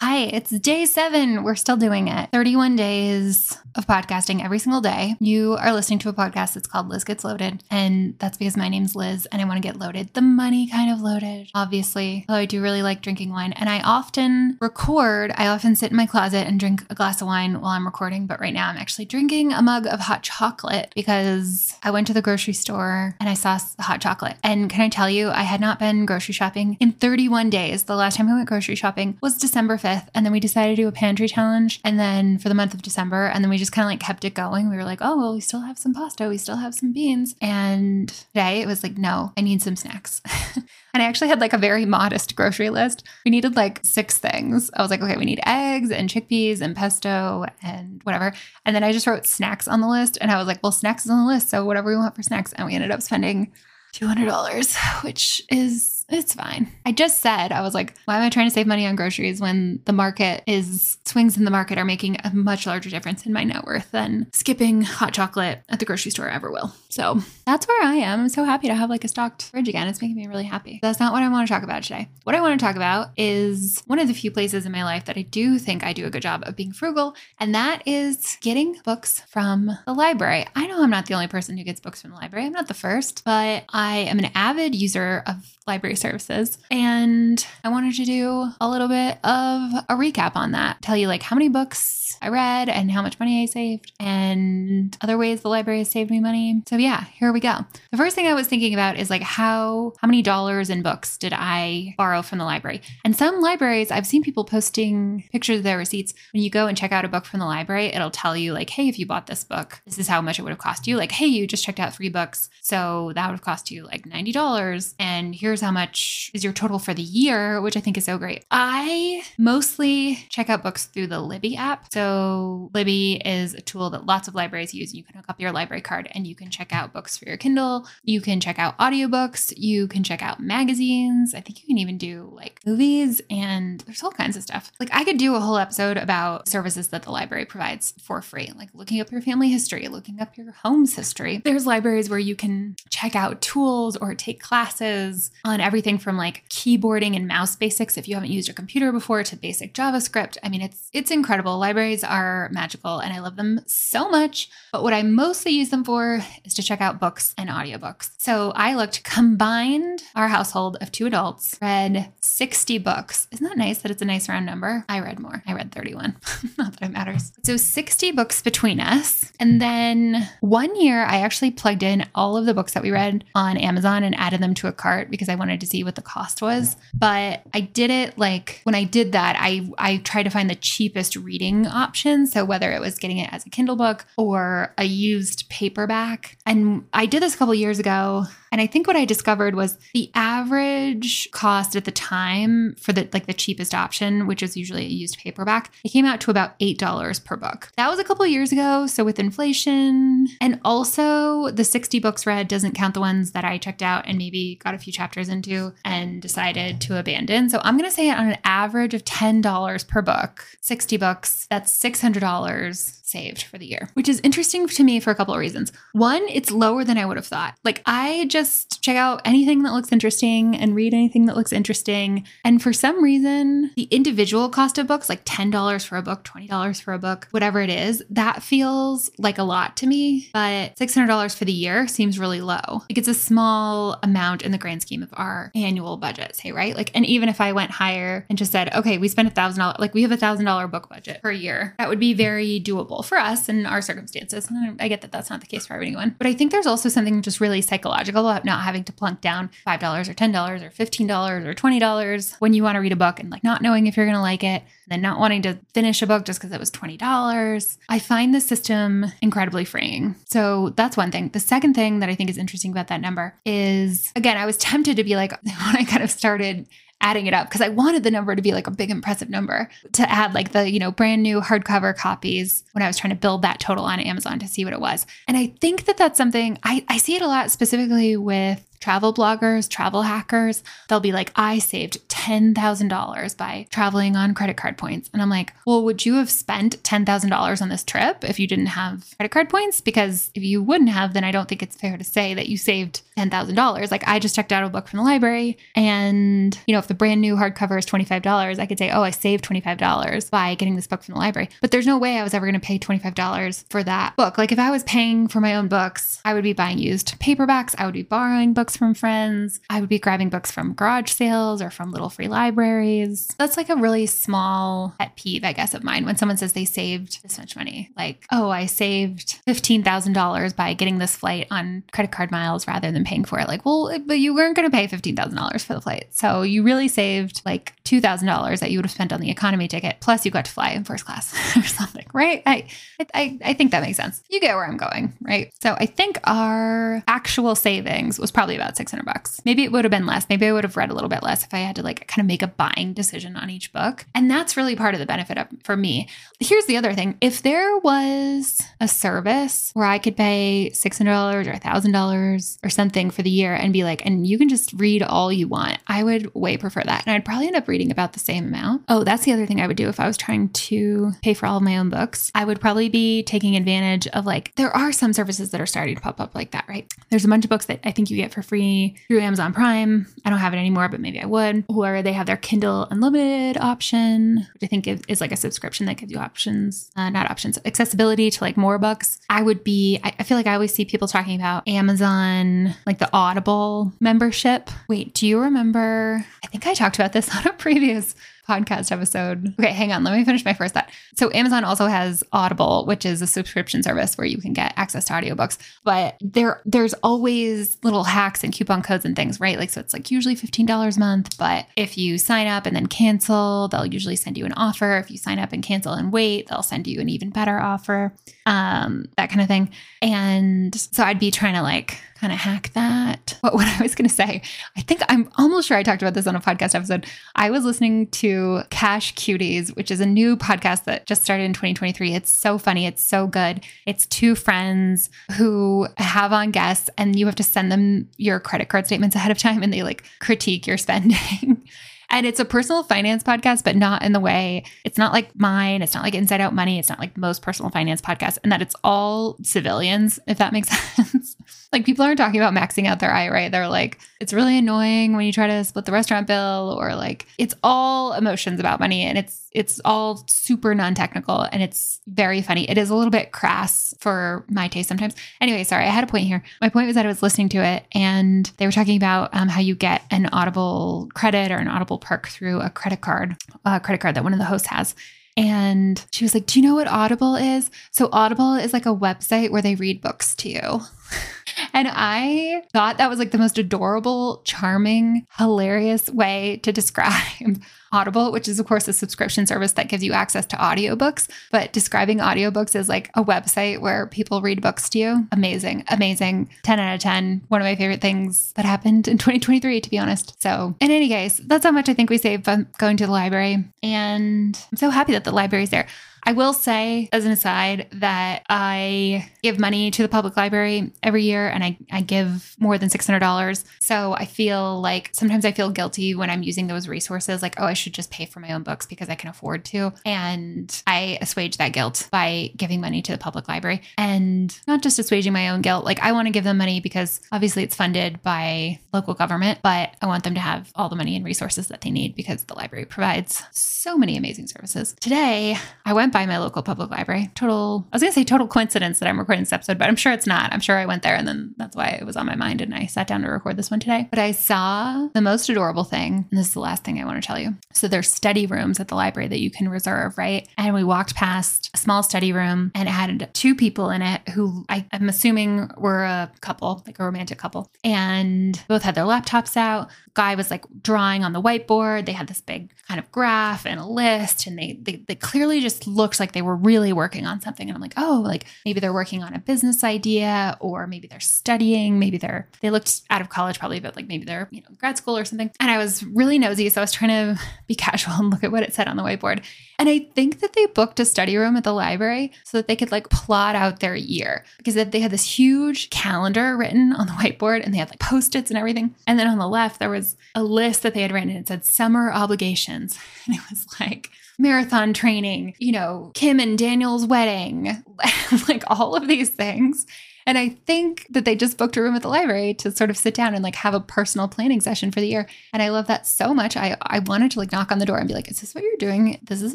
Hi, it's day seven. We're still doing it. 31 days of podcasting every single day. You are listening to a podcast that's called Liz Gets Loaded. And that's because my name's Liz and I want to get loaded. The money kind of loaded, obviously. Although I do really like drinking wine. And I often record, I often sit in my closet and drink a glass of wine while I'm recording. But right now I'm actually drinking a mug of hot chocolate because I went to the grocery store and I saw hot chocolate. And can I tell you, I had not been grocery shopping in 31 days. The last time I went grocery shopping was December 5th. And then we decided to do a pantry challenge. And then for the month of December, and then we just kind of like kept it going. We were like, oh, well, we still have some pasta. We still have some beans. And today it was like, no, I need some snacks. and I actually had like a very modest grocery list. We needed like six things. I was like, okay, we need eggs and chickpeas and pesto and whatever. And then I just wrote snacks on the list. And I was like, well, snacks is on the list. So whatever we want for snacks. And we ended up spending $200, which is it's fine. I just said, I was like, why am I trying to save money on groceries when the market is swings in the market are making a much larger difference in my net worth than skipping hot chocolate at the grocery store ever will. So that's where I am. I'm so happy to have like a stocked fridge again. It's making me really happy. That's not what I want to talk about today. What I want to talk about is one of the few places in my life that I do think I do a good job of being frugal, and that is getting books from the library. I know I'm not the only person who gets books from the library. I'm not the first, but I am an avid user of library services. And I wanted to do a little bit of a recap on that, tell you like how many books I read and how much money I saved and other ways the library has saved me money. So yeah, here we go. The first thing I was thinking about is like how how many dollars in books did I borrow from the library? And some libraries I've seen people posting pictures of their receipts. When you go and check out a book from the library, it'll tell you like, "Hey, if you bought this book, this is how much it would have cost you." Like, "Hey, you just checked out 3 books, so that would have cost you like $90 and here's how much is your total for the year," which I think is so great. I mostly check out books through the Libby app. So Libby is a tool that lots of libraries use. You can hook up your library card and you can check out books for your Kindle. You can check out audiobooks. You can check out magazines. I think you can even do like movies and there's all kinds of stuff. Like I could do a whole episode about services that the library provides for free, like looking up your family history, looking up your home's history. There's libraries where you can check out tools or take classes on everything from like keyboarding and mouse basics if you haven't used a computer before to basic JavaScript. I mean, it's it's incredible. Libraries are magical and I love them so much. But what I mostly use them for is to check out books and audiobooks. So I looked combined our household of two adults read 60 books. Isn't that nice that it's a nice round number? I read more. I read 31. Not that it matters. So 60 books between us. And then one year I actually plugged in all of the books that we read on Amazon and added them to a cart because I wanted to see what the cost was. But I did it like when I did that, I I tried to find the cheapest reading option. So whether it was getting it as a Kindle book or a used paperback. And I did this a couple years ago and I think what I discovered was the average cost at the time for the like the cheapest option, which is usually a used paperback, it came out to about eight dollars per book. That was a couple years ago. So with inflation and also the 60 books read doesn't count the ones that I checked out and maybe got a few chapters into and decided to abandon. So I'm gonna say on an average of $10 per book, 60 books, that's $600 saved for the year, which is interesting to me for a couple of reasons. One, it's lower than I would have thought. Like I just check out anything that looks interesting and read anything that looks interesting. And for some reason, the individual cost of books, like $10 for a book, $20 for a book, whatever it is, that feels like a lot to me. But $600 for the year seems really low. Like it's a small amount in the grand scheme of our annual budget, say, right? Like, and even if I went higher and just said, okay, we spent a thousand dollars, like we have a thousand dollar book budget per year, that would be very doable for us and our circumstances. And I get that that's not the case for everyone. But I think there's also something just really psychological about not having to plunk down $5 or $10 or $15 or $20 when you want to read a book and like not knowing if you're going to like it, then not wanting to finish a book just because it was $20. I find the system incredibly freeing. So that's one thing. The second thing that I think is interesting about that number is again, I was tempted to be like, when I kind of started adding it up because I wanted the number to be like a big impressive number to add like the, you know, brand new hardcover copies when I was trying to build that total on Amazon to see what it was. And I think that that's something I, I see it a lot specifically with travel bloggers, travel hackers. They'll be like, I saved $10,000 by traveling on credit card points. And I'm like, well, would you have spent $10,000 on this trip if you didn't have credit card points? Because if you wouldn't have, then I don't think it's fair to say that you saved $10,000. Like I just checked out a book from the library and, you know, if the brand new hardcover is $25, I could say, oh, I saved $25 by getting this book from the library. But there's no way I was ever going to pay $25 for that book. Like if I was paying for my own books, I would be buying used paperbacks, I would be borrowing books from friends, I would be grabbing books from garage sales or from little free libraries. That's like a really small pet peeve, I guess, of mine when someone says they saved this much money. Like, oh, I saved $15,000 by getting this flight on credit card miles rather than paying for it. Like, well, but you weren't going to pay $15,000 for the flight. So you really saved like $2,000 that you would have spent on the economy ticket. Plus you got to fly in first class or something, right? I, I, I think that makes sense. You get where I'm going, right? So I think our actual savings was probably about 600 bucks. Maybe it would have been less. Maybe I would have read a little bit less if I had to like kind of make a buying decision on each book. And that's really part of the benefit of for me. Here's the other thing. If there was a service where I could pay $600 or $1,000 or something for the year and be like, and you can just read all you want, I would way prefer that. And I'd probably end up reading about the same amount. Oh, that's the other thing I would do if I was trying to pay for all of my own books. I would probably be taking advantage of like, there are some services that are starting to pop up like that, right? There's a bunch of books that I think you get for free through Amazon Prime. I don't have it anymore, but maybe I would. Or they have their Kindle Unlimited option, which I think is, like a subscription that gives you options, uh, not options, accessibility to like more books. I would be, I, I feel like I always see people talking about Amazon, like the Audible membership. Wait, do you remember? I think I talked about this on a previous podcast episode. Okay, hang on. Let me finish my first thought. So, Amazon also has Audible, which is a subscription service where you can get access to audiobooks. But there, there's always little hacks and coupon codes and things, right? Like, so it's like usually $15 a month. But if you sign up and then cancel, they'll usually send you an offer. If you sign up and cancel and wait, they'll send you an even better offer, um, that kind of thing. And so I'd be trying to like kind of hack that. What, what I was going to say, I think I'm almost sure I talked about this on a podcast episode. I was listening to Cash Cuties, which is a new podcast that just started in 2023. It's so funny. It's so good. It's two friends who have on guests, and you have to send them your credit card statements ahead of time, and they like critique your spending. And it's a personal finance podcast, but not in the way it's not like mine. It's not like Inside Out Money. It's not like most personal finance podcasts, and that it's all civilians, if that makes sense. Like people aren't talking about maxing out their IRA. They're like, it's really annoying when you try to split the restaurant bill, or like it's all emotions about money and it's it's all super non-technical and it's very funny. It is a little bit crass for my taste sometimes. Anyway, sorry, I had a point here. My point was that I was listening to it and they were talking about um, how you get an Audible credit or an Audible perk through a credit card, a credit card that one of the hosts has. And she was like, Do you know what Audible is? So, Audible is like a website where they read books to you. And I thought that was like the most adorable, charming, hilarious way to describe Audible, which is, of course, a subscription service that gives you access to audiobooks. But describing audiobooks as like a website where people read books to you, amazing, amazing. 10 out of 10. One of my favorite things that happened in 2023, to be honest. So, in any case, that's how much I think we save going to the library. And I'm so happy that the library's there. I will say, as an aside, that I give money to the public library every year and I, I give more than $600. So I feel like sometimes I feel guilty when I'm using those resources, like, oh, I should just pay for my own books because I can afford to. And I assuage that guilt by giving money to the public library and not just assuaging my own guilt. Like, I want to give them money because obviously it's funded by local government, but I want them to have all the money and resources that they need because the library provides so many amazing services. Today, I went by my local public library. Total, I was going to say total coincidence that I'm recording this episode, but I'm sure it's not. I'm sure I went there and then that's why it was on my mind and I sat down to record this one today. But I saw the most adorable thing. And this is the last thing I want to tell you. So there's study rooms at the library that you can reserve, right? And we walked past a small study room and it had two people in it who I, I'm assuming were a couple, like a romantic couple. And both had their laptops out. Guy was like drawing on the whiteboard. They had this big kind of graph and a list and they, they, they clearly just looked like they were really working on something and i'm like oh like maybe they're working on a business idea or maybe they're studying maybe they're they looked out of college probably but like maybe they're you know grad school or something and i was really nosy so i was trying to be casual and look at what it said on the whiteboard. And I think that they booked a study room at the library so that they could like plot out their year because they had this huge calendar written on the whiteboard and they had like post its and everything. And then on the left, there was a list that they had written. And it said summer obligations. And it was like, marathon training, you know, Kim and Daniel's wedding, like all of these things. And I think that they just booked a room at the library to sort of sit down and like have a personal planning session for the year. And I love that so much. I, I wanted to like knock on the door and be like, is this what you're doing? This is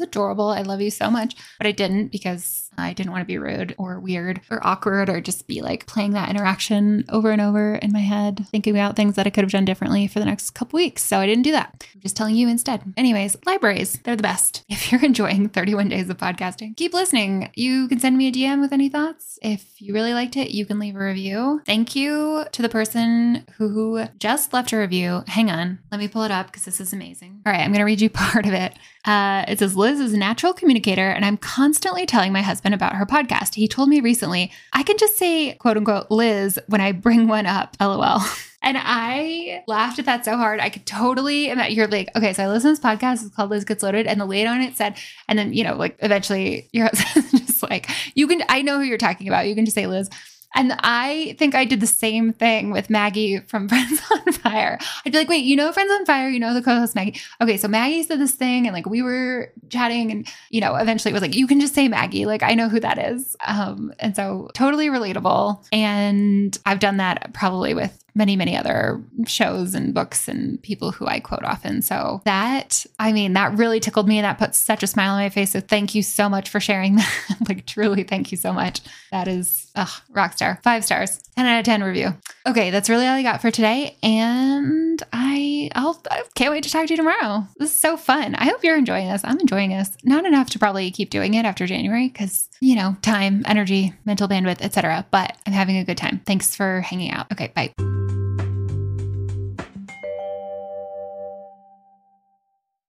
adorable. I love you so much. But I didn't because I didn't want to be rude or weird or awkward or just be like playing that interaction over and over in my head, thinking about things that I could have done differently for the next couple weeks. So I didn't do that. I'm just telling you instead. Anyways, libraries, they're the best. If you're enjoying 31 days of podcasting, keep listening. You can send me a DM with any thoughts. If you really liked it, you can leave a review. Thank you to the person who just left a review. Hang on, let me pull it up because this is amazing. All right, I'm going to read you part of it. Uh, it says Liz is a natural communicator, and I'm constantly telling my husband about her podcast. He told me recently, I can just say, quote unquote, Liz when I bring one up. LOL. And I laughed at that so hard. I could totally imagine you're like, okay, so I listen to this podcast. It's called Liz Gets Loaded. And the lady on it said, and then, you know, like eventually your husband just like, you can, I know who you're talking about. You can just say Liz. And I think I did the same thing with Maggie from Friends on Fire. I'd be like, wait, you know Friends on Fire, you know the co-host Maggie. Okay, so Maggie said this thing and like we were chatting and you know, eventually it was like, you can just say Maggie. Like I know who that is. Um, and so totally relatable. And I've done that probably with many, many other shows and books and people who I quote often. So that, I mean, that really tickled me and that put such a smile on my face. So thank you so much for sharing that. like, truly, thank you so much. That is, rock star. Five stars, 10 out of 10 review. Okay, that's really all I got for today. And I, I'll, I can't wait to talk to you tomorrow. This is so fun. I hope you're enjoying this. I'm enjoying this. Not enough to probably keep doing it after January because, you know, time, energy, mental bandwidth, etc. But I'm having a good time. Thanks for hanging out. Okay, bye.